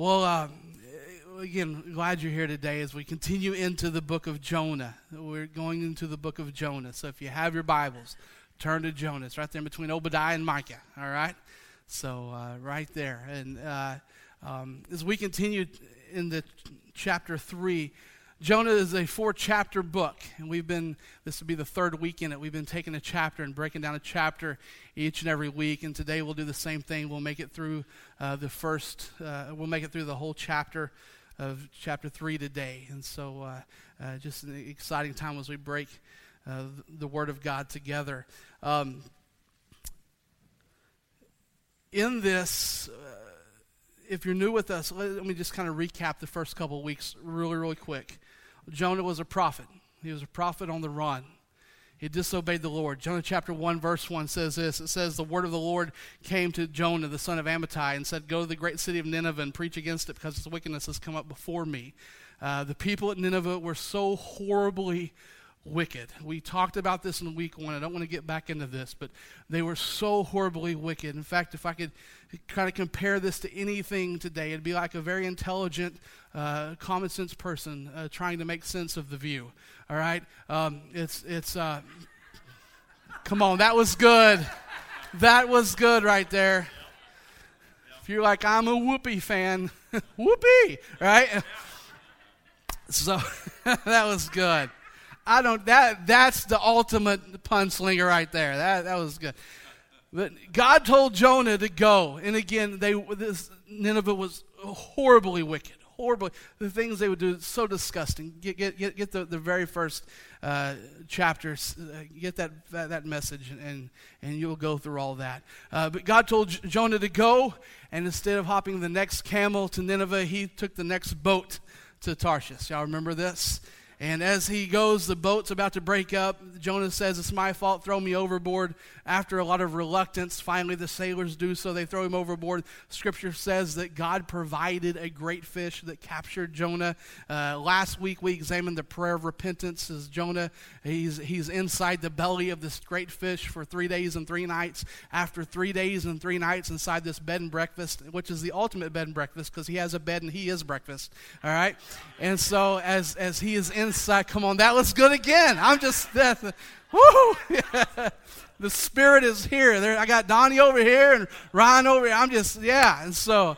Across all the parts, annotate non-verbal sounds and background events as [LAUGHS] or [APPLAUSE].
Well, uh, again, glad you're here today as we continue into the book of Jonah. We're going into the book of Jonah. So if you have your Bibles, turn to Jonah. It's right there between Obadiah and Micah, all right? So, uh, right there. And uh, um, as we continue in the chapter 3, Jonah is a four chapter book, and we've been, this will be the third week in it. We've been taking a chapter and breaking down a chapter each and every week, and today we'll do the same thing. We'll make it through uh, the first, uh, we'll make it through the whole chapter of chapter 3 today. And so, uh, uh just an exciting time as we break uh, the Word of God together. Um, in this, uh, if you're new with us, let, me just kind of recap the first couple weeks really, really quick. Jonah was a prophet. He was a prophet on the run. He disobeyed the Lord. Jonah chapter 1, verse 1 says this It says, The word of the Lord came to Jonah, the son of Amittai, and said, Go to the great city of Nineveh and preach against it because its wickedness has come up before me. Uh, the people at Nineveh were so horribly wicked. We talked about this in week one. I don't want to get back into this, but they were so horribly wicked. In fact, if I could kind of compare this to anything today, it'd be like a very intelligent, uh, common sense person uh, trying to make sense of the view. All right? Um, it's, it's, uh, come on, that was good. That was good right there. If you're like, I'm a Whoopi fan, [LAUGHS] Whoopi, right? So [LAUGHS] that was good. I don't that that's the ultimate pun slinger right there. That that was good. But God told Jonah to go, and again, they this Nineveh was horribly wicked, horribly. The things they would do so disgusting. Get get get, get the, the very first uh, chapters, uh, get that, that, that message, and and you'll go through all that. Uh, but God told Jonah to go, and instead of hopping the next camel to Nineveh, he took the next boat to Tarshish. Y'all remember this? And as he goes, the boat's about to break up. Jonah says, It's my fault, throw me overboard. After a lot of reluctance, finally the sailors do so. They throw him overboard. Scripture says that God provided a great fish that captured Jonah. Uh, last week we examined the prayer of repentance as Jonah, he's, he's inside the belly of this great fish for three days and three nights. After three days and three nights inside this bed and breakfast, which is the ultimate bed and breakfast because he has a bed and he is breakfast. All right? And so as, as he is in inside. Come on, that was good again. I'm just, that, woo! [LAUGHS] the Spirit is here. There, I got Donnie over here and Ryan over here. I'm just, yeah. And so,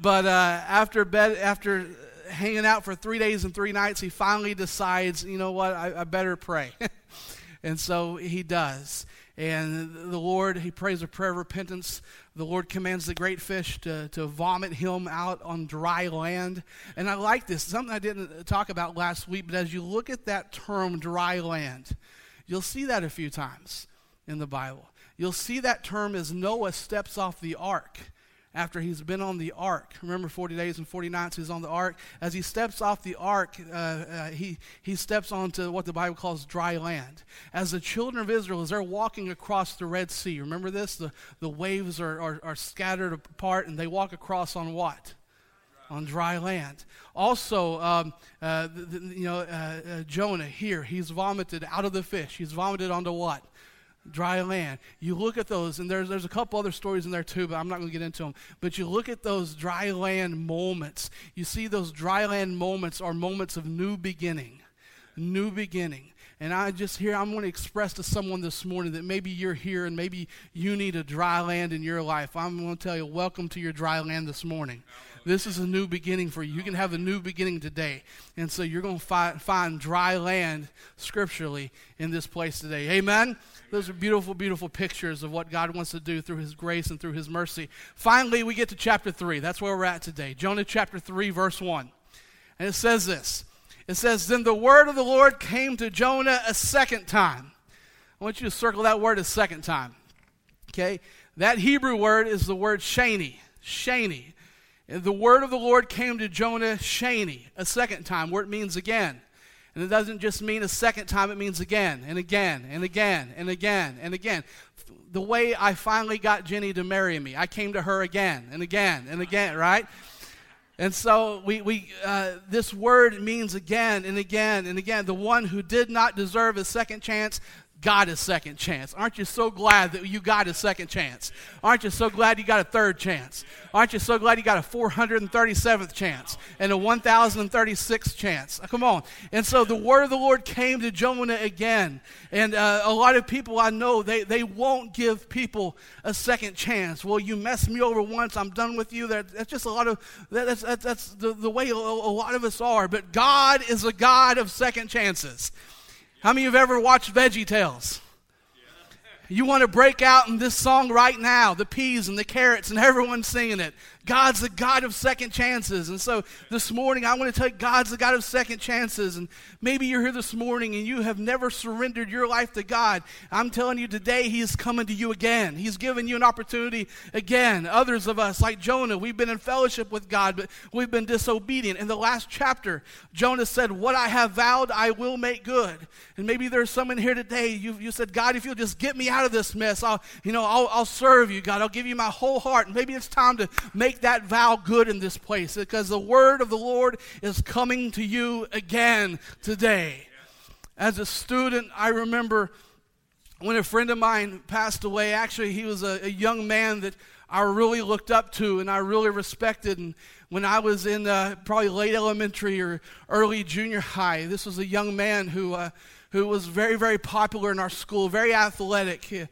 but uh, after bed, after hanging out for three days and three nights, he finally decides, you know what, I, I better pray. [LAUGHS] and so he does. And the Lord, he prays a prayer of repentance. The Lord commands the great fish to, to vomit him out on dry land. And I like this, something I didn't talk about last week, but as you look at that term, dry land, you'll see that a few times in the Bible. You'll see that term as Noah steps off the ark after he's been on the ark. Remember, 40 days and 40 nights he's on the ark. As he steps off the ark, uh, uh, he, he steps onto what the Bible calls dry land. As the children of Israel, as they're walking across the Red Sea, remember this? The, the waves are, are, are scattered apart and they walk across on what? on dry land. Also, um, uh, the, the, you know, uh, uh, Jonah here, he's vomited out of the fish. He's vomited onto what? Dry land. You look at those, and there's, there's a couple other stories in there too, but I'm not going to get into them. But you look at those dry land moments. You see those dry land moments are moments of new beginning. New beginning. And I just here, I'm going to express to someone this morning that maybe you're here and maybe you need a dry land in your life. I'm going to tell you, welcome to your dry land this morning. This is a new beginning for you. You can have a new beginning today. And so you're going to find, find dry land scripturally in this place today. Amen? Those are beautiful, beautiful pictures of what God wants to do through His grace and through His mercy. Finally, we get to chapter 3. That's where we're at today. Jonah chapter 3, verse 1. And it says this It says, Then the word of the Lord came to Jonah a second time. I want you to circle that word a second time. Okay? That Hebrew word is the word shani. Shani. The word of the Lord came to Jonah Shani a second time, where it means again. And it doesn't just mean a second time, it means again and again and again and again and again. The way I finally got Jenny to marry me, I came to her again and again and again, right? And so we, we uh, this word means again and again and again. The one who did not deserve a second chance got a second chance. Aren't you so glad that you got a second chance? Aren't you so glad you got a third chance? Aren't you so glad you got a 437th chance and a 1036th chance? Come on. And so the word of the Lord came to Jonah again. And uh, a lot of people I know, they, they won't give people a second chance. Well, you messed me over once, I'm done with you. That, that's just a lot of, that, that's, that's, that's the, the way a, a lot of us are. But God is a God of second chances. How many of you have ever watched Veggie Tales? You want to break out in this song right now, the peas and the carrots and everyone's singing it. God's the God of second chances. And so this morning, I want to tell you, God's the God of second chances. And maybe you're here this morning and you have never surrendered your life to God. I'm telling you today, He is coming to you again. He's giving you an opportunity again. Others of us, like Jonah, we've been in fellowship with God, but we've been disobedient. In the last chapter, Jonah said, What I have vowed, I will make good. And maybe there's someone here today, you, you said, God, if you'll just get me out of this mess, I'll, you know, I'll, I'll serve you, God. I'll give you my whole heart. And maybe it's time to make make that vow good in this place because the word of the Lord is coming to you again today. As a student, I remember when a friend of mine passed away. Actually, he was a, a young man that I really looked up to and I really respected. And when I was in uh, probably late elementary or early junior high, this was a young man who. Uh, who was very, very popular in our school, very athletic.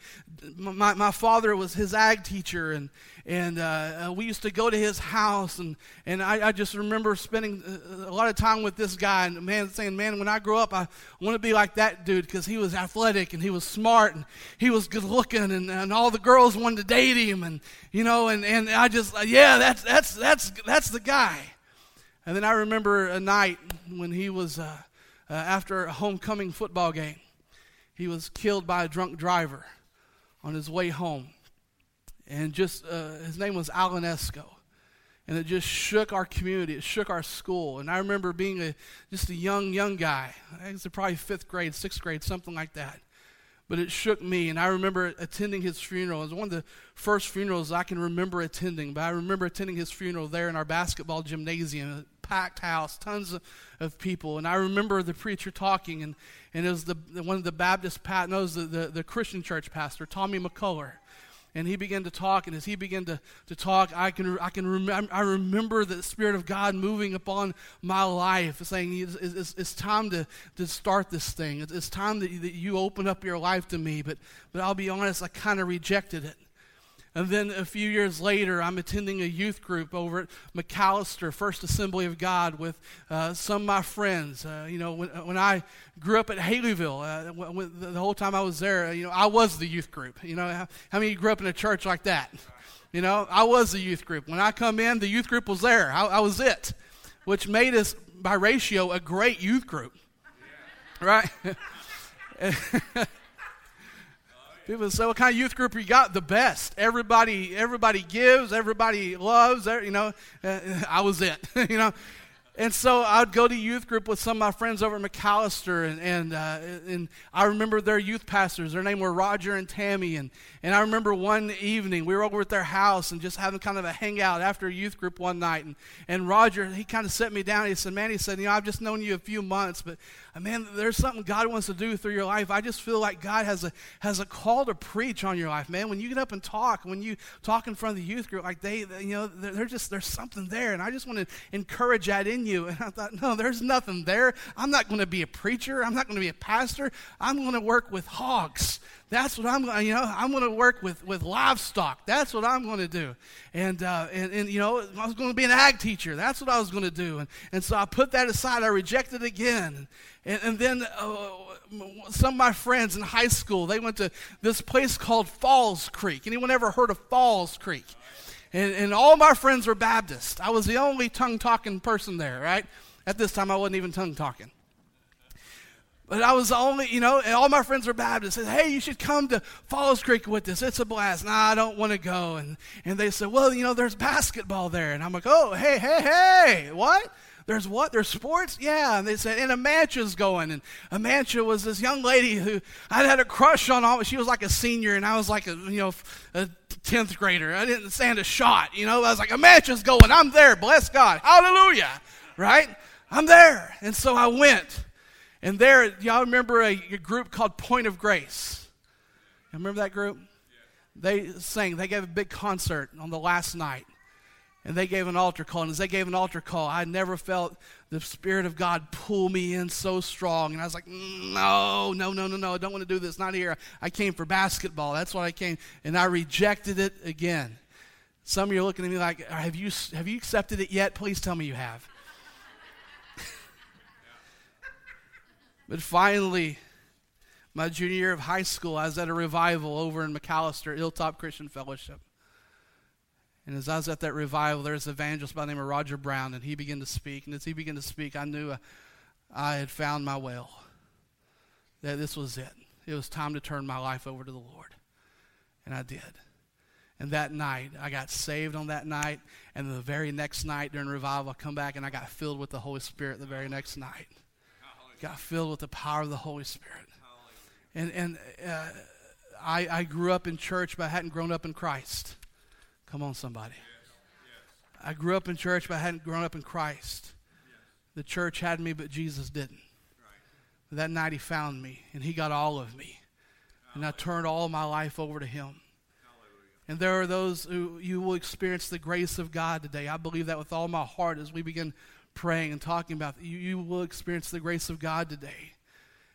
My, my father was his ag teacher, and, and uh, uh, we used to go to his house, and, and I, I, just remember spending uh, a lot of time with this guy, and man saying, man, when I grow up, I want to be like that dude because he was athletic and he was smart and he was good looking, and, and all the girls wanted to date him, and you know, and, and I just, uh, yeah, that's that's that's that's the guy. And then I remember a night when he was uh, uh, after a homecoming football game, he was killed by a drunk driver on his way home and just uh, his name was Alan Esco. And it just shook our community. It shook our school. And I remember being a, just a young, young guy. I was probably fifth grade, sixth grade, something like that. But it shook me. And I remember attending his funeral. It was one of the first funerals I can remember attending. But I remember attending his funeral there in our basketball gymnasium, packed house, tons of, of people. And I remember the preacher talking, and, and it was the, one of the Baptist, no, it was the, the, the Christian church pastor, Tommy McCullough and he began to talk and as he began to, to talk i can, I can remember i remember the spirit of god moving upon my life saying it's, it's, it's time to, to start this thing. It's, it's time that you, that you open up your life to me. But, but i'll be honest i kind of rejected it and then a few years later, I'm attending a youth group over at McAlester First Assembly of God with uh, some of my friends. Uh, you know, when, when I grew up at Haileyville, uh, when, the whole time I was there, you know, I was the youth group. You know, how, how many grew up in a church like that? You know, I was the youth group. When I come in, the youth group was there. I, I was it, which made us, by ratio, a great youth group. Right? [LAUGHS] People say, "What kind of youth group you got?" The best. Everybody, everybody gives. Everybody loves. You know, uh, [LAUGHS] I was it. [LAUGHS] you know, and so I'd go to youth group with some of my friends over at McAlester, and and, uh, and I remember their youth pastors. Their name were Roger and Tammy, and and I remember one evening we were over at their house and just having kind of a hangout after a youth group one night, and and Roger he kind of set me down. He said, "Man," he said, "You know, I've just known you a few months, but man, there's something God wants to do through your life. I just feel like God has a has a call to preach on your life, man. When you get up and talk, when you talk in front of the youth group, like they, they you know, they're, they're, just there's something there, and I just want to encourage that in you. And I thought, no, there's nothing there. I'm not going to be a preacher. I'm not going to be a pastor. I'm going to work with hogs. That's what I'm going. To, you know, I'm going to work with with livestock. That's what I'm going to do. And uh, and and you know, I was going to be an ag teacher. That's what I was going to do. And and so I put that aside. I rejected it again. And, and then uh, some of my friends in high school, they went to this place called Falls Creek. Anyone ever heard of Falls Creek? And, and all my friends were Baptist. I was the only tongue talking person there, right? At this time, I wasn't even tongue talking. But I was the only, you know, and all my friends were Baptist. Said, hey, you should come to Falls Creek with us. It's a blast. Nah, I don't want to go. And, and they said, well, you know, there's basketball there. And I'm like, oh, hey, hey, hey, what? There's what? There's sports? Yeah. And they said, and Amancha's going. And Amancha was this young lady who I'd had a crush on. All, she was like a senior, and I was like a, you know, a 10th grader. I didn't stand a shot. You know, I was like, Amancha's going. I'm there. Bless God. Hallelujah. Right? I'm there. And so I went. And there, y'all remember a, a group called Point of Grace? You remember that group? They sang, they gave a big concert on the last night. And they gave an altar call. And as they gave an altar call, I never felt the Spirit of God pull me in so strong. And I was like, no, no, no, no, no. I don't want to do this. Not here. I came for basketball. That's what I came. And I rejected it again. Some of you are looking at me like, have you, have you accepted it yet? Please tell me you have. [LAUGHS] but finally, my junior year of high school, I was at a revival over in McAlester, Hilltop Christian Fellowship. And as I was at that revival, there's an evangelist by the name of Roger Brown, and he began to speak. And as he began to speak, I knew uh, I had found my well, that this was it. It was time to turn my life over to the Lord. And I did. And that night, I got saved on that night. And the very next night during revival, I come back and I got filled with the Holy Spirit the very next night. Got filled with the power of the Holy Spirit. And, and uh, I, I grew up in church, but I hadn't grown up in Christ. Come on, somebody. I grew up in church, but I hadn't grown up in Christ. The church had me, but Jesus didn't. That night he found me, and he got all of me. And I turned all my life over to him. And there are those who you will experience the grace of God today. I believe that with all my heart as we begin praying and talking about you, you will experience the grace of God today.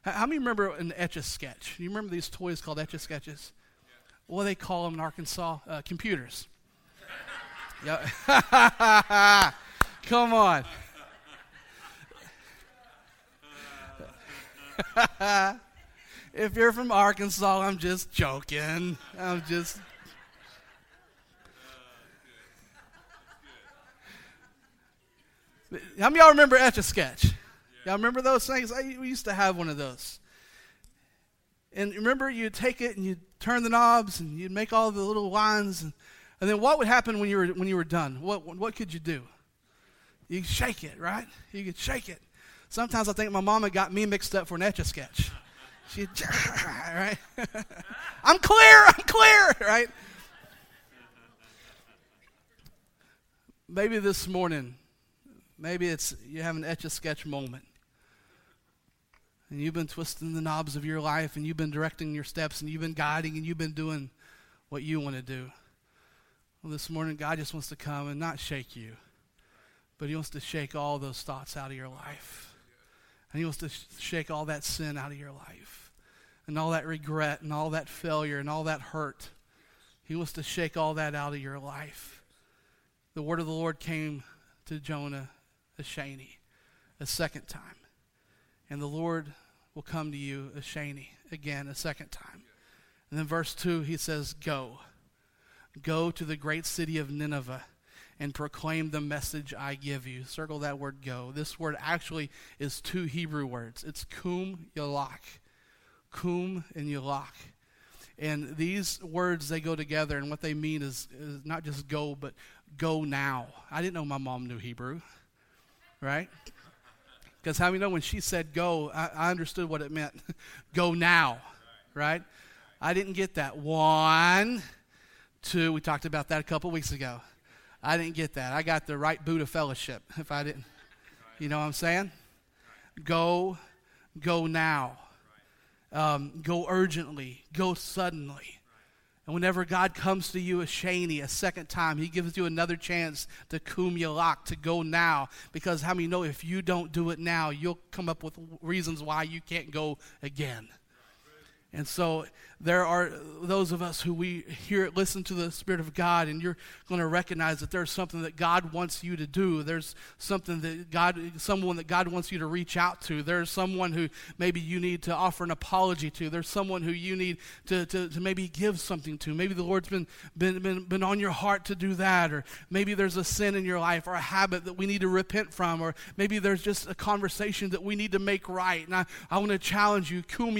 How many remember an etch a sketch? You remember these toys called etch a sketches? What do they call them in Arkansas? Uh, computers. Yeah. [LAUGHS] Come on. [LAUGHS] if you're from Arkansas, I'm just joking. I'm just How many y'all remember Etch a Sketch? Y'all remember those things? I, we used to have one of those. And remember, you'd take it and you'd turn the knobs and you'd make all the little lines. And, and then what would happen when you were, when you were done? What, what could you do? You shake it, right? You could shake it. Sometimes I think my mama got me mixed up for an etch a sketch. She, [LAUGHS] right? [LAUGHS] I'm clear, I'm clear, right? Maybe this morning Maybe it's you have an etch a sketch moment. And you've been twisting the knobs of your life and you've been directing your steps and you've been guiding and you've been doing what you want to do. Well, this morning, God just wants to come and not shake you, but He wants to shake all those thoughts out of your life. And He wants to sh- shake all that sin out of your life, and all that regret, and all that failure, and all that hurt. He wants to shake all that out of your life. The word of the Lord came to Jonah a Shani a second time. And the Lord will come to you a Shani again a second time. And then verse 2, he says, Go. Go to the great city of Nineveh and proclaim the message I give you. Circle that word go. This word actually is two Hebrew words. It's kum yalak. Kum and yalak. And these words, they go together, and what they mean is, is not just go, but go now. I didn't know my mom knew Hebrew right? Because how many know when she said go, I, I understood what it meant. [LAUGHS] go now, right? I didn't get that. One, two, we talked about that a couple weeks ago. I didn't get that. I got the right boot of fellowship if I didn't. You know what I'm saying? Go, go now. Um, go urgently, go suddenly. And whenever God comes to you a Shani a second time, He gives you another chance to kum yalak, to go now. Because how many know if you don't do it now, you'll come up with reasons why you can't go again. And so there are those of us who we hear it, listen to the spirit of god and you're going to recognize that there's something that god wants you to do. There's something that god someone that god wants you to reach out to. There's someone who maybe you need to offer an apology to. There's someone who you need to, to, to maybe give something to. Maybe the lord's been, been, been, been on your heart to do that or maybe there's a sin in your life or a habit that we need to repent from or maybe there's just a conversation that we need to make right. And i, I want to challenge you kum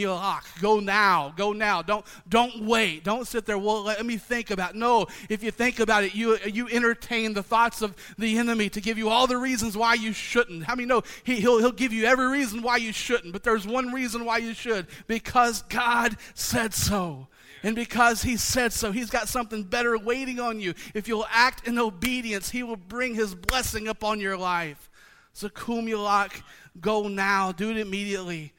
go now go now don't, don't wait. Don't sit there, well, let me think about it. No, if you think about it, you, you entertain the thoughts of the enemy to give you all the reasons why you shouldn't. How many know he, he'll, he'll give you every reason why you shouldn't, but there's one reason why you should because God said so. And because he said so, he's got something better waiting on you. If you'll act in obedience, he will bring his blessing upon your life. So, Kumulak, go now, do it immediately.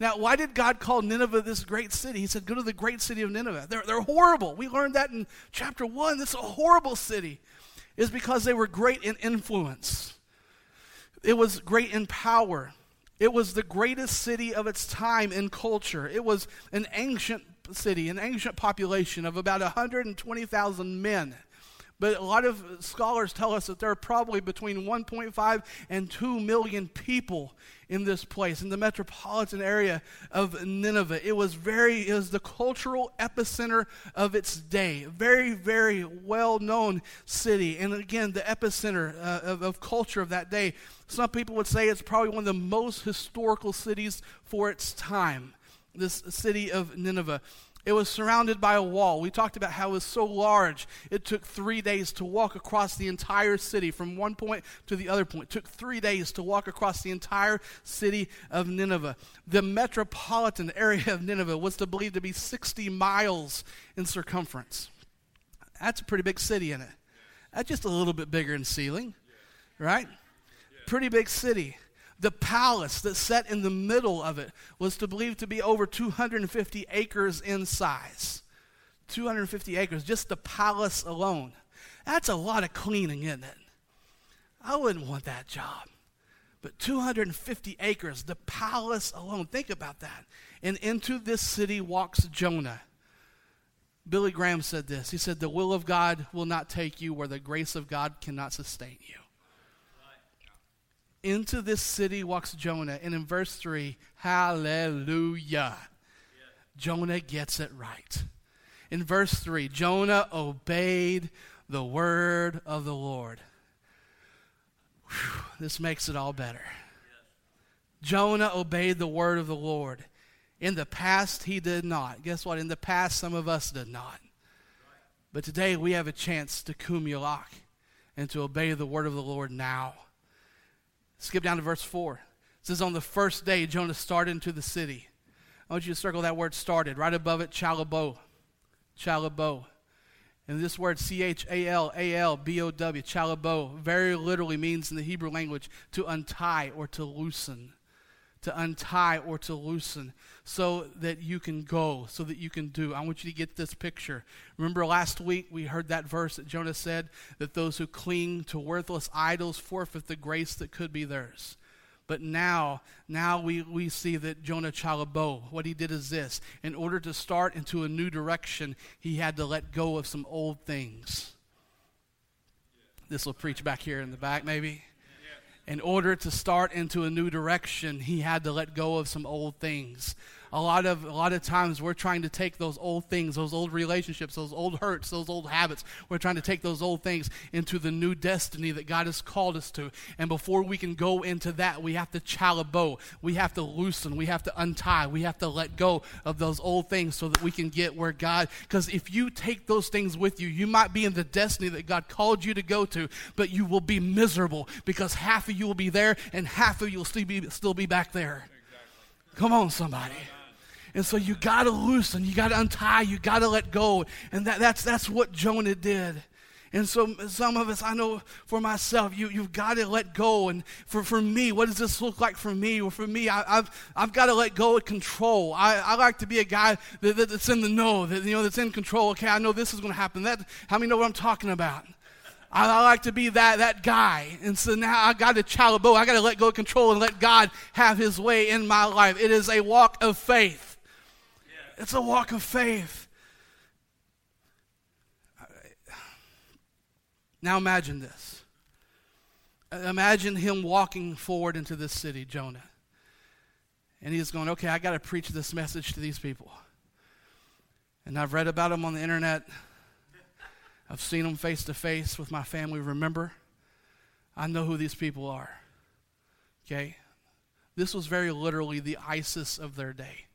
Now, why did God call Nineveh this great city? He said, Go to the great city of Nineveh. They're, they're horrible. We learned that in chapter 1. This is a horrible city. Is because they were great in influence, it was great in power. It was the greatest city of its time in culture. It was an ancient city, an ancient population of about 120,000 men. But a lot of scholars tell us that there are probably between 1.5 and 2 million people in this place, in the metropolitan area of Nineveh. It was very, it was the cultural epicenter of its day. Very, very well known city. And again, the epicenter uh, of, of culture of that day. Some people would say it's probably one of the most historical cities for its time. This city of Nineveh. It was surrounded by a wall. We talked about how it was so large, it took three days to walk across the entire city from one point to the other point. It took three days to walk across the entire city of Nineveh. The metropolitan area of Nineveh was to believed to be 60 miles in circumference. That's a pretty big city in it. That's just a little bit bigger in ceiling, right? Pretty big city. The palace that sat in the middle of it was to believe to be over 250 acres in size. 250 acres, just the palace alone. That's a lot of cleaning, isn't it? I wouldn't want that job. But 250 acres, the palace alone. Think about that. And into this city walks Jonah. Billy Graham said this. He said, The will of God will not take you where the grace of God cannot sustain you into this city walks Jonah. And in verse 3, hallelujah. Jonah gets it right. In verse 3, Jonah obeyed the word of the Lord. Whew, this makes it all better. Jonah obeyed the word of the Lord. In the past, he did not. Guess what? In the past, some of us did not. But today, we have a chance to kumulak and to obey the word of the Lord now. Skip down to verse 4. It says, On the first day, Jonah started into the city. I want you to circle that word started. Right above it, chalabo. Chalabo. And this word, C H A L A L B O W, chalabo, very literally means in the Hebrew language to untie or to loosen. To untie or to loosen so that you can go, so that you can do. I want you to get this picture. Remember last week we heard that verse that Jonah said that those who cling to worthless idols forfeit the grace that could be theirs. But now, now we, we see that Jonah Chalabo, what he did is this. In order to start into a new direction, he had to let go of some old things. This will preach back here in the back, maybe in order to start into a new direction, he had to let go of some old things a lot of a lot of times we're trying to take those old things, those old relationships, those old hurts, those old habits. We're trying to take those old things into the new destiny that God has called us to. And before we can go into that, we have to chalabo. We have to loosen. We have to untie. We have to let go of those old things so that we can get where God. Because if you take those things with you, you might be in the destiny that God called you to go to, but you will be miserable because half of you will be there and half of you will still be still be back there. Exactly. Come on, somebody. And so you got to loosen, you got to untie, you got to let go. And that, that's, that's what Jonah did. And so some of us, I know for myself, you, you've got to let go. And for, for me, what does this look like for me? Well, for me, I, have I've got to let go of control. I, I like to be a guy that, that, that's in the know, that, you know, that's in control. Okay, I know this is going to happen. That, how many know what I'm talking about? I, I, like to be that, that guy. And so now I got to chalabo. I got to let go of control and let God have his way in my life. It is a walk of faith. It's a walk of faith. Now imagine this. Imagine him walking forward into this city, Jonah. And he's going, okay, I got to preach this message to these people. And I've read about them on the internet. I've seen them face to face with my family. Remember, I know who these people are. Okay? This was very literally the ISIS of their day.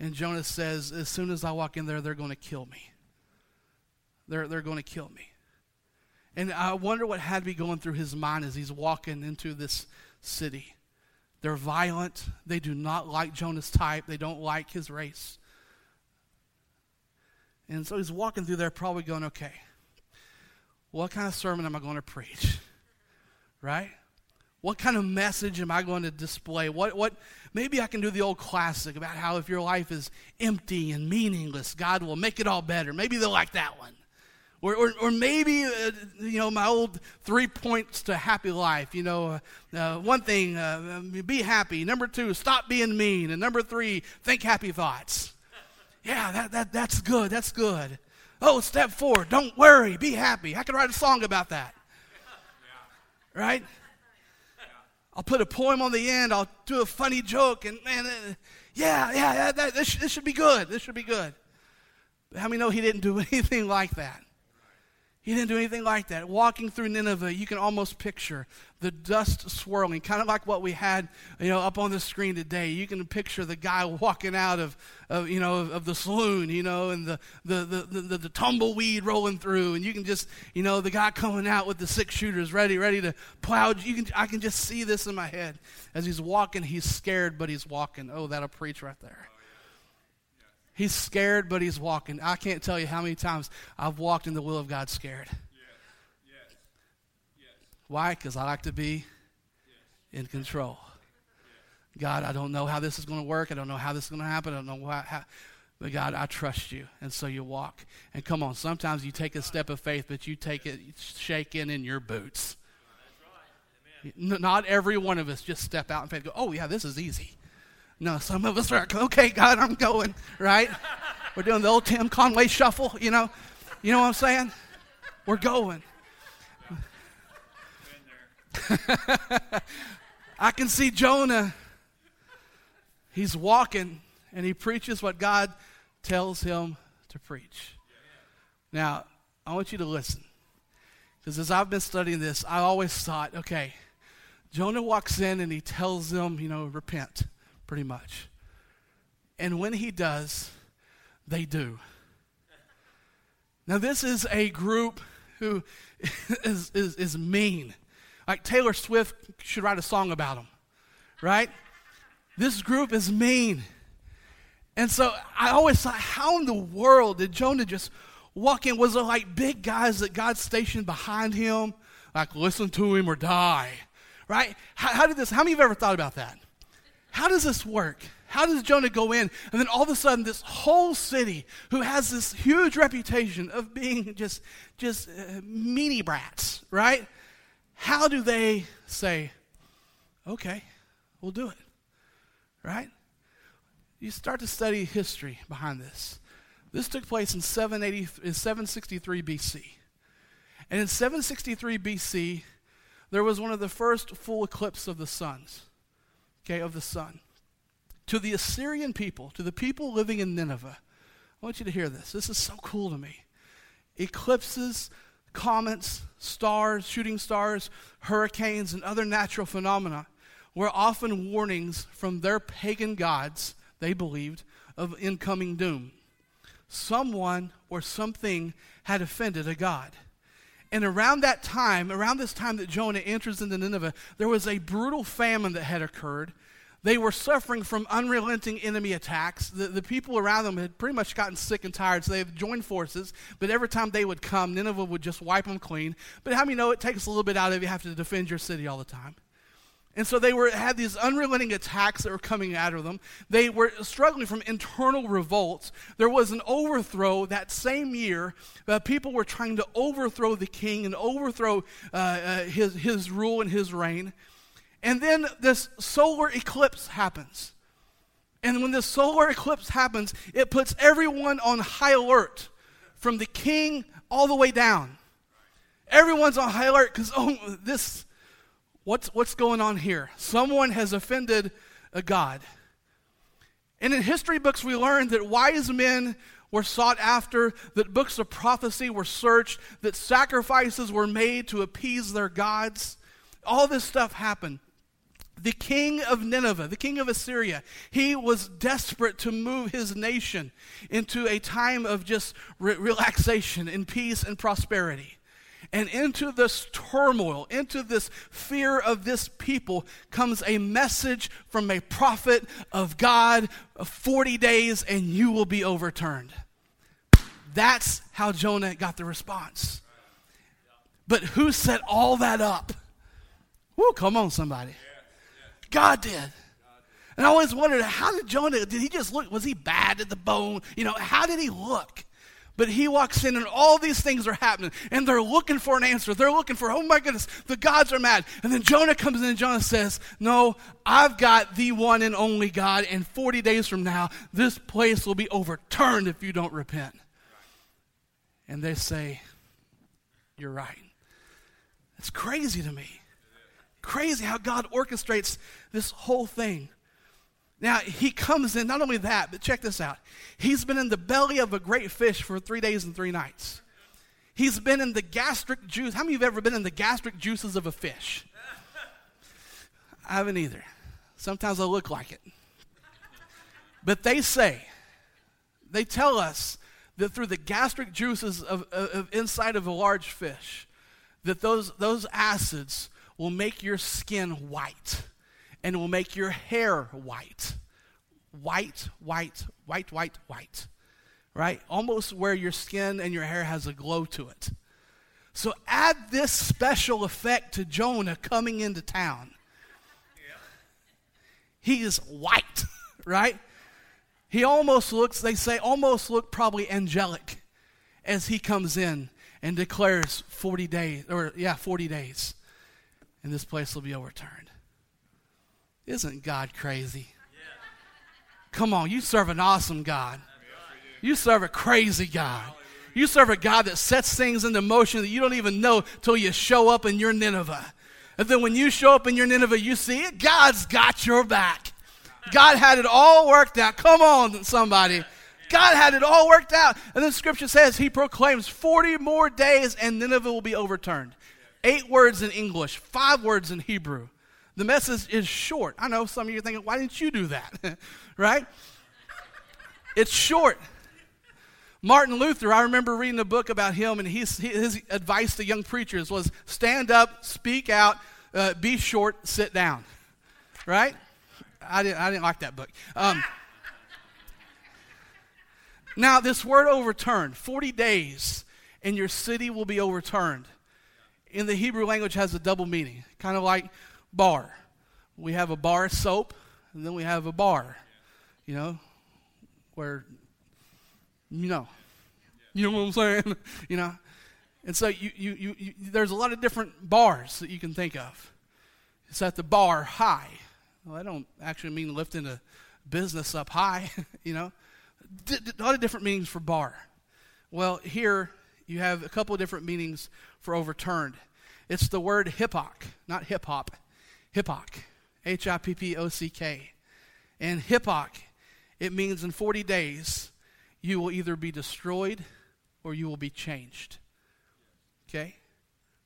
And Jonah says, As soon as I walk in there, they're going to kill me. They're, they're going to kill me. And I wonder what had to be going through his mind as he's walking into this city. They're violent. They do not like Jonah's type, they don't like his race. And so he's walking through there, probably going, okay, what kind of sermon am I going to preach? [LAUGHS] Right? What kind of message am I going to display? What, what, maybe I can do the old classic about how if your life is empty and meaningless, God will make it all better. Maybe they'll like that one. Or, or, or maybe, uh, you know, my old three points to happy life. You know, uh, uh, one thing, uh, be happy. Number two, stop being mean. And number three, think happy thoughts. Yeah, that, that, that's good. That's good. Oh, step four, don't worry, be happy. I could write a song about that. Right? I'll put a poem on the end. I'll do a funny joke. And man, uh, yeah, yeah, that, this, this should be good. This should be good. But how many know he didn't do [LAUGHS] anything like that? He didn't do anything like that. Walking through Nineveh, you can almost picture the dust swirling, kind of like what we had, you know, up on the screen today. You can picture the guy walking out of, of you know, of, of, the saloon, you know, and the the, the, the, the tumbleweed rolling through, and you can just, you know, the guy coming out with the six shooters ready, ready to plow. You can, I can just see this in my head as he's walking. He's scared, but he's walking. Oh, that'll preach right there. He's scared, but he's walking. I can't tell you how many times I've walked in the will of God scared. Yes. Yes. Yes. Why? Because I like to be in control. God, I don't know how this is going to work. I don't know how this is going to happen. I don't know how, how, but God, I trust you. And so you walk. And come on, sometimes you take a step of faith, but you take it shaking in your boots. Right. Not every one of us just step out in faith and go, oh, yeah, this is easy. No, some of us are okay, God, I'm going, right? We're doing the old Tim Conway shuffle, you know. You know what I'm saying? We're going. [LAUGHS] I can see Jonah. He's walking and he preaches what God tells him to preach. Now, I want you to listen. Because as I've been studying this, I always thought, okay, Jonah walks in and he tells them, you know, repent pretty much. And when he does, they do. Now, this is a group who [LAUGHS] is, is, is mean. Like Taylor Swift should write a song about them, right? This group is mean. And so I always thought, how in the world did Jonah just walk in? Was it like big guys that God stationed behind him? Like, listen to him or die, right? How, how did this, how many of you have ever thought about that? How does this work? How does Jonah go in? And then all of a sudden, this whole city, who has this huge reputation of being just, just uh, meanie brats, right? How do they say, okay, we'll do it, right? You start to study history behind this. This took place in, 780, in 763 BC. And in 763 BC, there was one of the first full eclipses of the suns okay, of the sun. To the Assyrian people, to the people living in Nineveh, I want you to hear this. This is so cool to me. Eclipses, comets, stars, shooting stars, hurricanes, and other natural phenomena were often warnings from their pagan gods, they believed, of incoming doom. Someone or something had offended a god. And around that time, around this time that Jonah enters into Nineveh, there was a brutal famine that had occurred. They were suffering from unrelenting enemy attacks. The, the people around them had pretty much gotten sick and tired, so they had joined forces. But every time they would come, Nineveh would just wipe them clean. But how many know it takes a little bit out of you have to defend your city all the time? And so they were, had these unrelenting attacks that were coming out of them. They were struggling from internal revolts. There was an overthrow that same year. Uh, people were trying to overthrow the king and overthrow uh, uh, his, his rule and his reign. And then this solar eclipse happens. And when this solar eclipse happens, it puts everyone on high alert from the king all the way down. Everyone's on high alert because, oh, this what's, what's going on here? Someone has offended a God. And in history books, we learn that wise men were sought after, that books of prophecy were searched, that sacrifices were made to appease their gods. All this stuff happened. The king of Nineveh, the king of Assyria, he was desperate to move his nation into a time of just re- relaxation and peace and prosperity. And into this turmoil, into this fear of this people, comes a message from a prophet of God uh, 40 days and you will be overturned. That's how Jonah got the response. But who set all that up? Whoa, come on, somebody. God did. And I always wondered, how did Jonah, did he just look, was he bad at the bone? You know, how did he look? But he walks in and all these things are happening and they're looking for an answer. They're looking for, oh my goodness, the gods are mad. And then Jonah comes in and Jonah says, no, I've got the one and only God and 40 days from now, this place will be overturned if you don't repent. And they say, you're right. It's crazy to me. Crazy how God orchestrates this whole thing. Now, he comes in, not only that, but check this out. He's been in the belly of a great fish for three days and three nights. He's been in the gastric juice. How many of you have ever been in the gastric juices of a fish? I haven't either. Sometimes I look like it. But they say, they tell us that through the gastric juices of, of, of inside of a large fish, that those, those acids will make your skin white and will make your hair white. White, white, white, white, white. Right? Almost where your skin and your hair has a glow to it. So add this special effect to Jonah coming into town. Yeah. He is white, [LAUGHS] right? He almost looks, they say, almost look probably angelic as he comes in and declares 40 days, or yeah, 40 days, and this place will be overturned. Isn't God crazy? Come on, you serve an awesome God. You serve a crazy God. You serve a God that sets things into motion that you don't even know till you show up in your Nineveh. And then when you show up in your Nineveh, you see it, God's got your back. God had it all worked out. Come on, somebody. God had it all worked out. And then scripture says he proclaims 40 more days and Nineveh will be overturned. Eight words in English, five words in Hebrew. The message is short. I know some of you are thinking, why didn't you do that? [LAUGHS] right? It's short. Martin Luther, I remember reading a book about him, and his, his advice to young preachers was stand up, speak out, uh, be short, sit down. Right? I didn't, I didn't like that book. Um, now, this word overturned 40 days, and your city will be overturned. In the Hebrew language, has a double meaning, kind of like bar. We have a bar of soap, and then we have a bar, you know, where, you know, you know what I'm saying? [LAUGHS] you know, and so you, you, you, you, there's a lot of different bars that you can think of. It's at the bar high. Well, I don't actually mean lifting a business up high, [LAUGHS] you know. D- d- a lot of different meanings for bar. Well, here you have a couple of different meanings for overturned. It's the word hippock, not hip hop. Hippock, H I P P O C K. And hippock, it means in 40 days you will either be destroyed or you will be changed. Okay?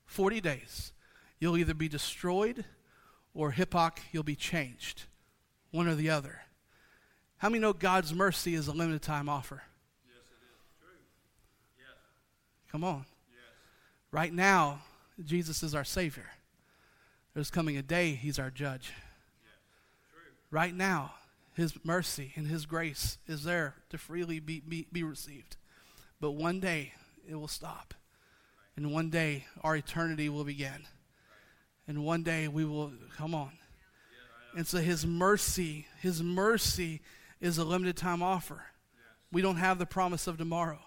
40 days. You'll either be destroyed or hippock, you'll be changed. One or the other. How many know God's mercy is a limited time offer? Yes, it is. True. Yes. Come on. Yes. Right now, Jesus is our Savior. There's coming a day He's our judge. Right now, His mercy and His grace is there to freely be, be, be received. But one day it will stop. And one day our eternity will begin. And one day we will, come on. And so His mercy, His mercy is a limited time offer. We don't have the promise of tomorrow.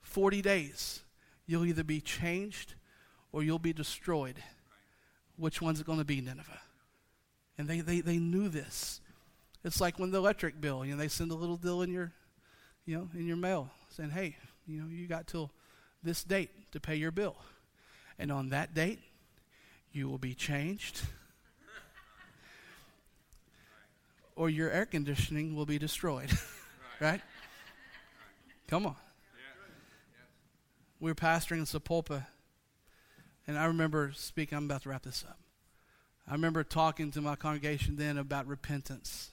40 days, you'll either be changed or you'll be destroyed which one's it going to be, Nineveh? And they, they, they knew this. It's like when the electric bill, you know, they send a little bill in your, you know, in your mail saying, hey, you know, you got till this date to pay your bill. And on that date, you will be changed. [LAUGHS] or your air conditioning will be destroyed. [LAUGHS] right? Come on. We're pastoring in Sapulpa and I remember speaking, I'm about to wrap this up. I remember talking to my congregation then about repentance.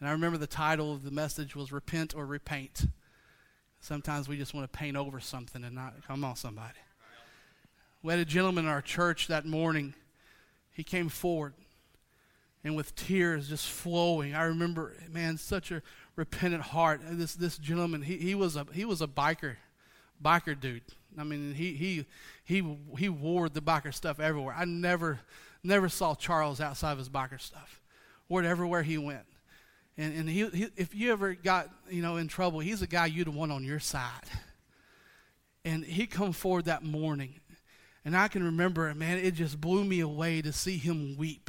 And I remember the title of the message was Repent or Repaint. Sometimes we just want to paint over something and not, come on, somebody. We had a gentleman in our church that morning. He came forward and with tears just flowing. I remember, man, such a repentant heart. This, this gentleman, he, he, was a, he was a biker, biker dude. I mean, he, he, he, he wore the biker stuff everywhere. I never Never saw Charles outside of his biker stuff, or everywhere he went. And, and he, he, if you ever got you know in trouble, he's a guy you'd want on your side. And he come forward that morning, and I can remember it, man. It just blew me away to see him weep,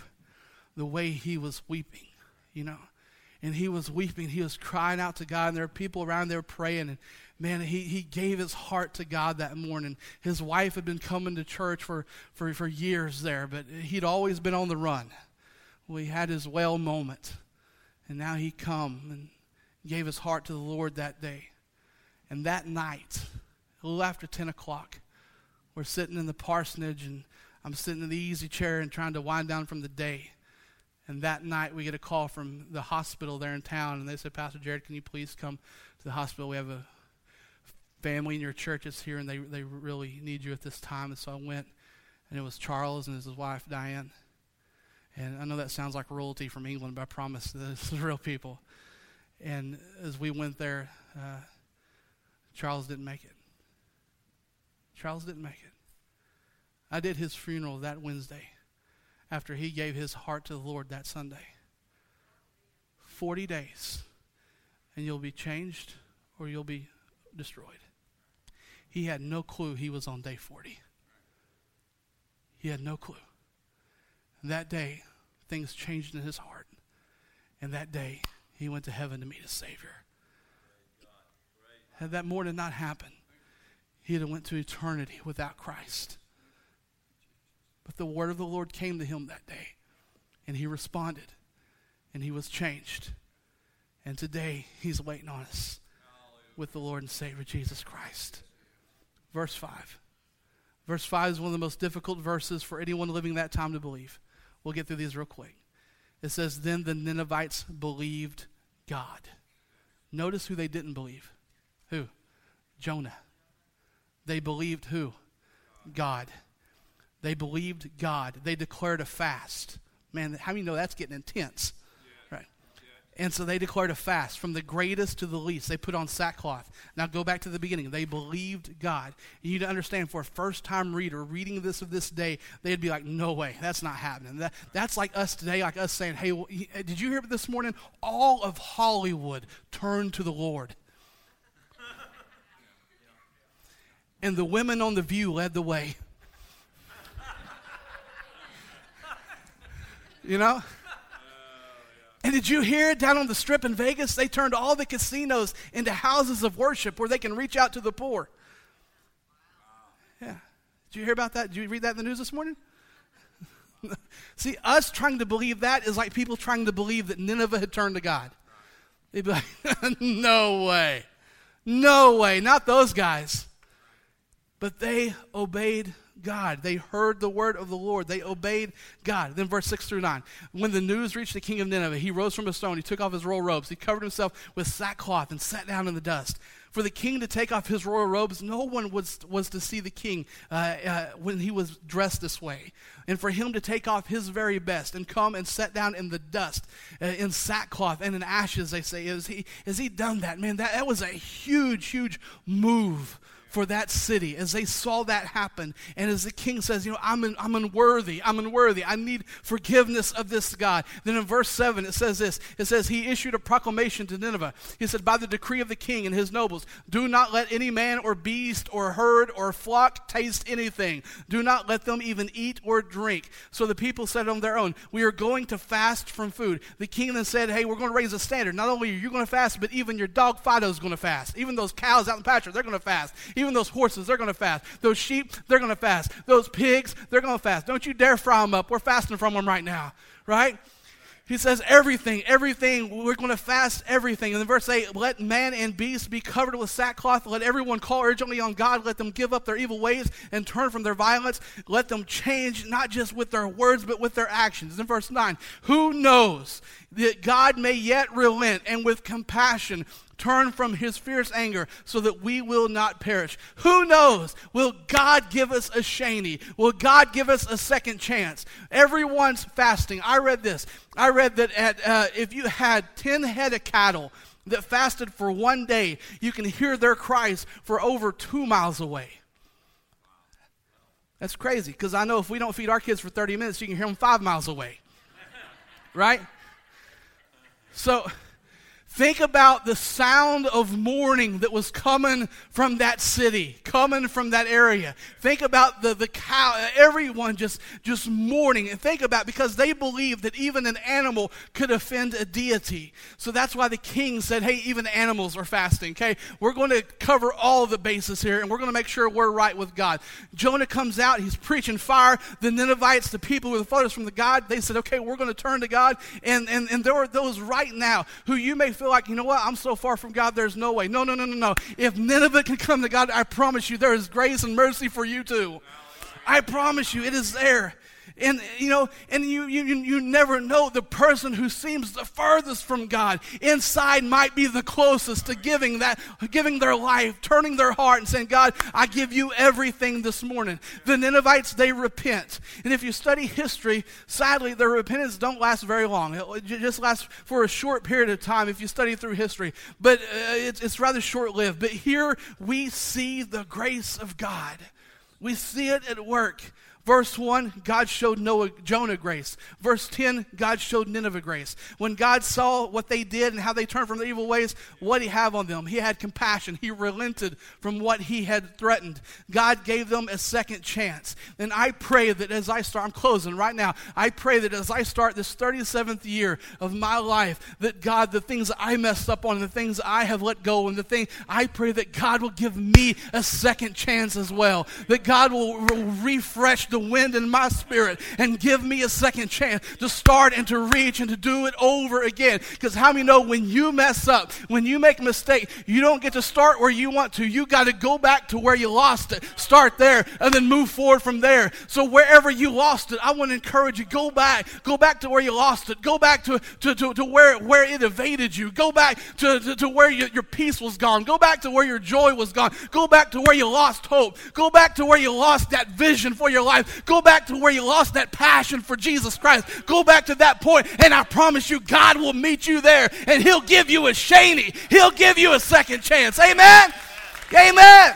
the way he was weeping, you know. And he was weeping. He was crying out to God, and there were people around there praying. And man, he, he gave his heart to God that morning. His wife had been coming to church for, for, for years there, but he'd always been on the run. Well, he had his well moment. And now he come and gave his heart to the Lord that day. And that night, a little after 10 o'clock, we're sitting in the parsonage and I'm sitting in the easy chair and trying to wind down from the day. And that night we get a call from the hospital there in town and they said, Pastor Jared, can you please come to the hospital? We have a family in your church is here and they, they really need you at this time. And so I went and it was Charles and his wife Diane. And I know that sounds like royalty from England, but I promise this is [LAUGHS] real people. And as we went there, uh, Charles didn't make it. Charles didn't make it. I did his funeral that Wednesday after he gave his heart to the Lord that Sunday. 40 days, and you'll be changed or you'll be destroyed. He had no clue he was on day 40. He had no clue. And that day, things changed in his heart. And that day, he went to heaven to meet his Savior. Had that morning not happened, he'd have went to eternity without Christ. But the word of the Lord came to him that day, and he responded, and he was changed. And today, he's waiting on us with the Lord and Savior Jesus Christ. Verse 5. Verse 5 is one of the most difficult verses for anyone living that time to believe. We'll get through these real quick. It says, Then the Ninevites believed God. Notice who they didn't believe. Who? Jonah. They believed who? God. They believed God. They declared a fast. Man, how many know that's getting intense? And so they declared a fast from the greatest to the least. They put on sackcloth. Now go back to the beginning. They believed God. You need to understand for a first time reader reading this of this day, they'd be like, no way, that's not happening. That, that's like us today, like us saying, hey, did you hear this morning? All of Hollywood turned to the Lord. and the women on the view led the way. [LAUGHS] you know? And did you hear it down on the strip in Vegas? They turned all the casinos into houses of worship where they can reach out to the poor. Yeah. Did you hear about that? Did you read that in the news this morning? [LAUGHS] See, us trying to believe that is like people trying to believe that Nineveh had turned to God. They'd be like, [LAUGHS] no way. No way. Not those guys. But they obeyed God. They heard the word of the Lord. They obeyed God. Then verse 6 through 9. When the news reached the king of Nineveh, he rose from his stone. He took off his royal robes. He covered himself with sackcloth and sat down in the dust. For the king to take off his royal robes, no one was, was to see the king uh, uh, when he was dressed this way. And for him to take off his very best and come and sit down in the dust, uh, in sackcloth and in ashes, they say, is he, is he done that? Man, that, that was a huge, huge move for that city as they saw that happen. And as the king says, You know, I'm, un, I'm unworthy. I'm unworthy. I need forgiveness of this God. Then in verse 7, it says this It says, He issued a proclamation to Nineveh. He said, By the decree of the king and his nobles, do not let any man or beast or herd or flock taste anything. Do not let them even eat or drink. So the people said on their own, We are going to fast from food. The king then said, Hey, we're going to raise a standard. Not only are you going to fast, but even your dog Fido is going to fast. Even those cows out in the pasture, they're going to fast. Even those horses, they're going to fast. Those sheep, they're going to fast. Those pigs, they're going to fast. Don't you dare fry them up. We're fasting from them right now, right? He says, everything, everything, we're going to fast everything. And then verse 8, let man and beast be covered with sackcloth. Let everyone call urgently on God. Let them give up their evil ways and turn from their violence. Let them change, not just with their words, but with their actions. In verse 9, who knows that God may yet relent and with compassion turn from his fierce anger so that we will not perish. Who knows? Will God give us a Shani? Will God give us a second chance? Everyone's fasting. I read this. I read that at, uh, if you had 10 head of cattle that fasted for one day, you can hear their cries for over two miles away. That's crazy because I know if we don't feed our kids for 30 minutes, you can hear them five miles away. right? So Think about the sound of mourning that was coming from that city, coming from that area. Think about the, the cow, everyone just, just mourning. And think about because they believed that even an animal could offend a deity. So that's why the king said, hey, even animals are fasting, okay? We're going to cover all the bases here and we're going to make sure we're right with God. Jonah comes out, he's preaching fire. The Ninevites, the people with the photos from the God, they said, okay, we're going to turn to God. And, and, and there are those right now who you may feel like, you know what, I'm so far from God, there's no way. No, no, no, no, no. If Nineveh can come to God, I promise you there is grace and mercy for you too. I promise you, it is there. And you know, and you, you you never know the person who seems the furthest from God inside might be the closest to giving that giving their life, turning their heart and saying, God, I give you everything this morning. The Ninevites, they repent. And if you study history, sadly, their repentance don't last very long. It just lasts for a short period of time if you study through history. But uh, it's, it's rather short lived. But here we see the grace of God. We see it at work. Verse 1, God showed Noah, Jonah grace. Verse 10, God showed Nineveh grace. When God saw what they did and how they turned from their evil ways, what did he have on them? He had compassion. He relented from what he had threatened. God gave them a second chance. And I pray that as I start, I'm closing right now, I pray that as I start this 37th year of my life, that God, the things I messed up on, the things I have let go, and the thing, I pray that God will give me a second chance as well. That God will, will refresh the wind in my spirit and give me a second chance to start and to reach and to do it over again. Because how many know when you mess up, when you make a mistake, you don't get to start where you want to. You got to go back to where you lost it. Start there and then move forward from there. So wherever you lost it, I want to encourage you, go back. Go back to where you lost it. Go back to, to, to, to where, where it evaded you. Go back to, to, to where you, your peace was gone. Go back to where your joy was gone. Go back to where you lost hope. Go back to where you lost that vision for your life. Go back to where you lost that passion for Jesus Christ. Go back to that point, and I promise you, God will meet you there, and He'll give you a Shaney. He'll give you a second chance. Amen? Amen.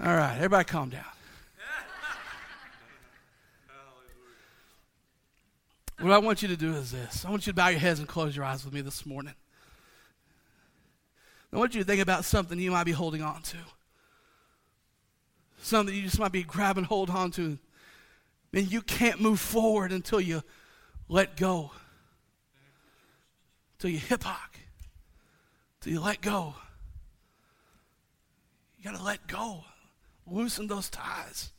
All right, everybody calm down. What I want you to do is this I want you to bow your heads and close your eyes with me this morning. I want you to think about something you might be holding on to. Something you just might be grabbing hold on to. And you can't move forward until you let go. Until you hip hop. Until you let go. You got to let go. Loosen those ties.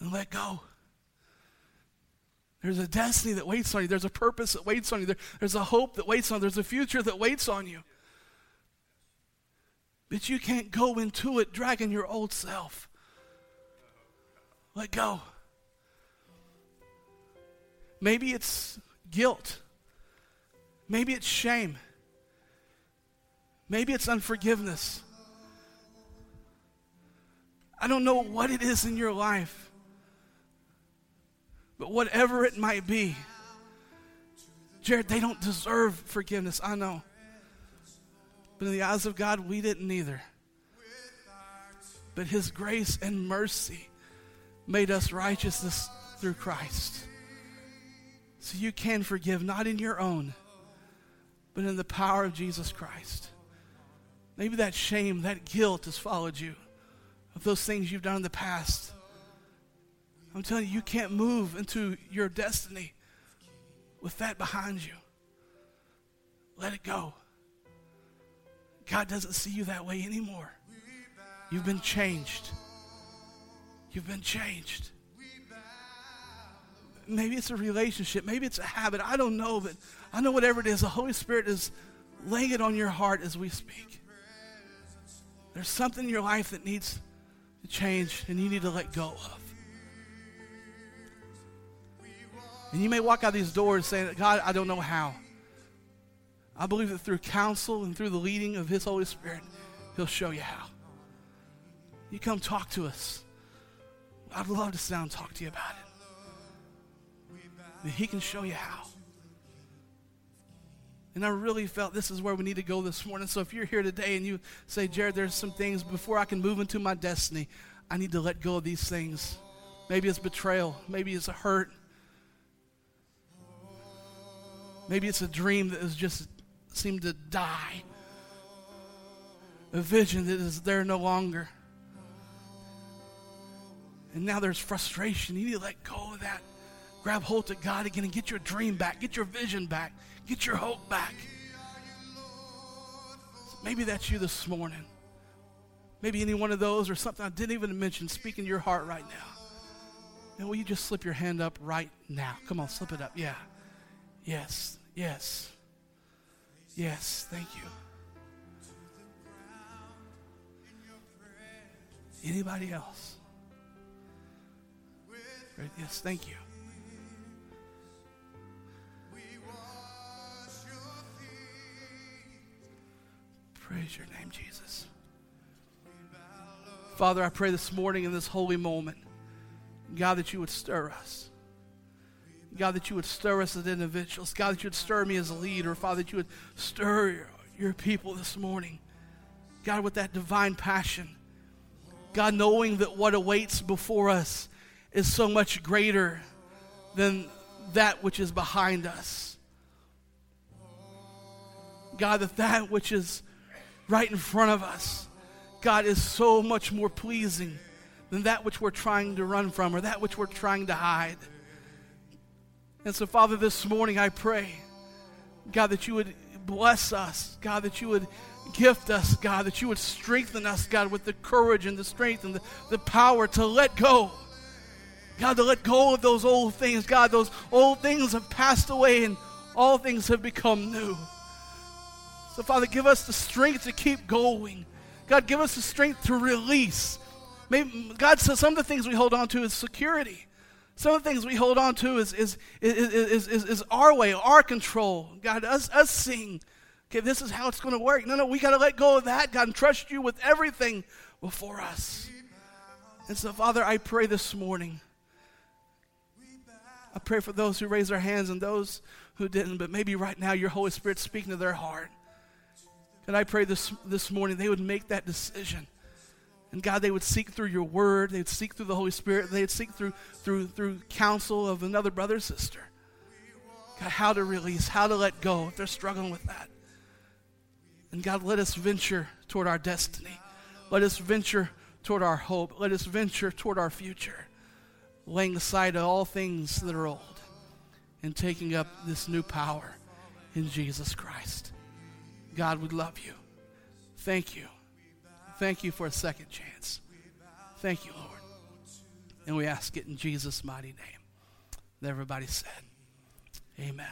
And let go. There's a destiny that waits on you. There's a purpose that waits on you. There, there's a hope that waits on you. There's a future that waits on you. But you can't go into it dragging your old self. Let go. Maybe it's guilt. Maybe it's shame. Maybe it's unforgiveness. I don't know what it is in your life. But whatever it might be, Jared, they don't deserve forgiveness. I know. But in the eyes of God, we didn't either. But His grace and mercy made us righteousness through Christ. So you can forgive, not in your own, but in the power of Jesus Christ. Maybe that shame, that guilt has followed you of those things you've done in the past. I'm telling you, you can't move into your destiny with that behind you. Let it go. God doesn't see you that way anymore. You've been changed. You've been changed. Maybe it's a relationship. Maybe it's a habit. I don't know, but I know whatever it is, the Holy Spirit is laying it on your heart as we speak. There's something in your life that needs to change and you need to let go of. And you may walk out these doors saying, God, I don't know how. I believe that through counsel and through the leading of His Holy Spirit, He'll show you how. You come talk to us. I'd love to sit down and talk to you about it. That He can show you how. And I really felt this is where we need to go this morning. So if you're here today and you say, Jared, there's some things before I can move into my destiny, I need to let go of these things. Maybe it's betrayal, maybe it's a hurt, maybe it's a dream that is just seemed to die, a vision that is there no longer. And now there's frustration. You need to let go of that. Grab hold to God again and get your dream back, get your vision back, get your hope back. Maybe that's you this morning. Maybe any one of those or something I didn't even mention, speak in your heart right now. And will you just slip your hand up right now? Come on, slip it up. Yeah. Yes. Yes. Yes. Thank you. Anybody else? Yes, thank you. Praise your name, Jesus. Father, I pray this morning in this holy moment, God, that you would stir us. God, that you would stir us as individuals. God, that you would stir me as a leader. Father, that you would stir your, people this morning. God, with that divine passion. God, knowing that what awaits before us is so much greater than that which is behind us. God, that that which is right in front of us, God, is so much more pleasing than that which we're trying to run from or that which we're trying to hide. And so, Father, this morning I pray, God, that you would bless us, God, that you would gift us, God, that you would strengthen us, God, with the courage and the strength and the, the power to let go. God, to let go of those old things. God, those old things have passed away and all things have become new. So, Father, give us the strength to keep going. God, give us the strength to release. Maybe, God says some of the things we hold on to is security. Some of the things we hold on to is, is, is, is, is, our way, our control. God, us, us seeing, okay, this is how it's going to work. No, no, we got to let go of that, God, and trust you with everything before us. And so, Father, I pray this morning. I pray for those who raised their hands and those who didn't, but maybe right now your Holy Spirit's speaking to their heart. And I pray this, this morning they would make that decision. And God, they would seek through your word, they would seek through the Holy Spirit, they would seek through, through, through counsel of another brother sister. God, how to release, how to let go if they're struggling with that. And God, let us venture toward our destiny. Let us venture toward our hope. Let us venture toward our future, laying aside all things that are old and taking up this new power in Jesus Christ. God, we love you. Thank you. Thank you for a second chance. Thank you, Lord. And we ask it in Jesus' mighty name. And everybody said, Amen.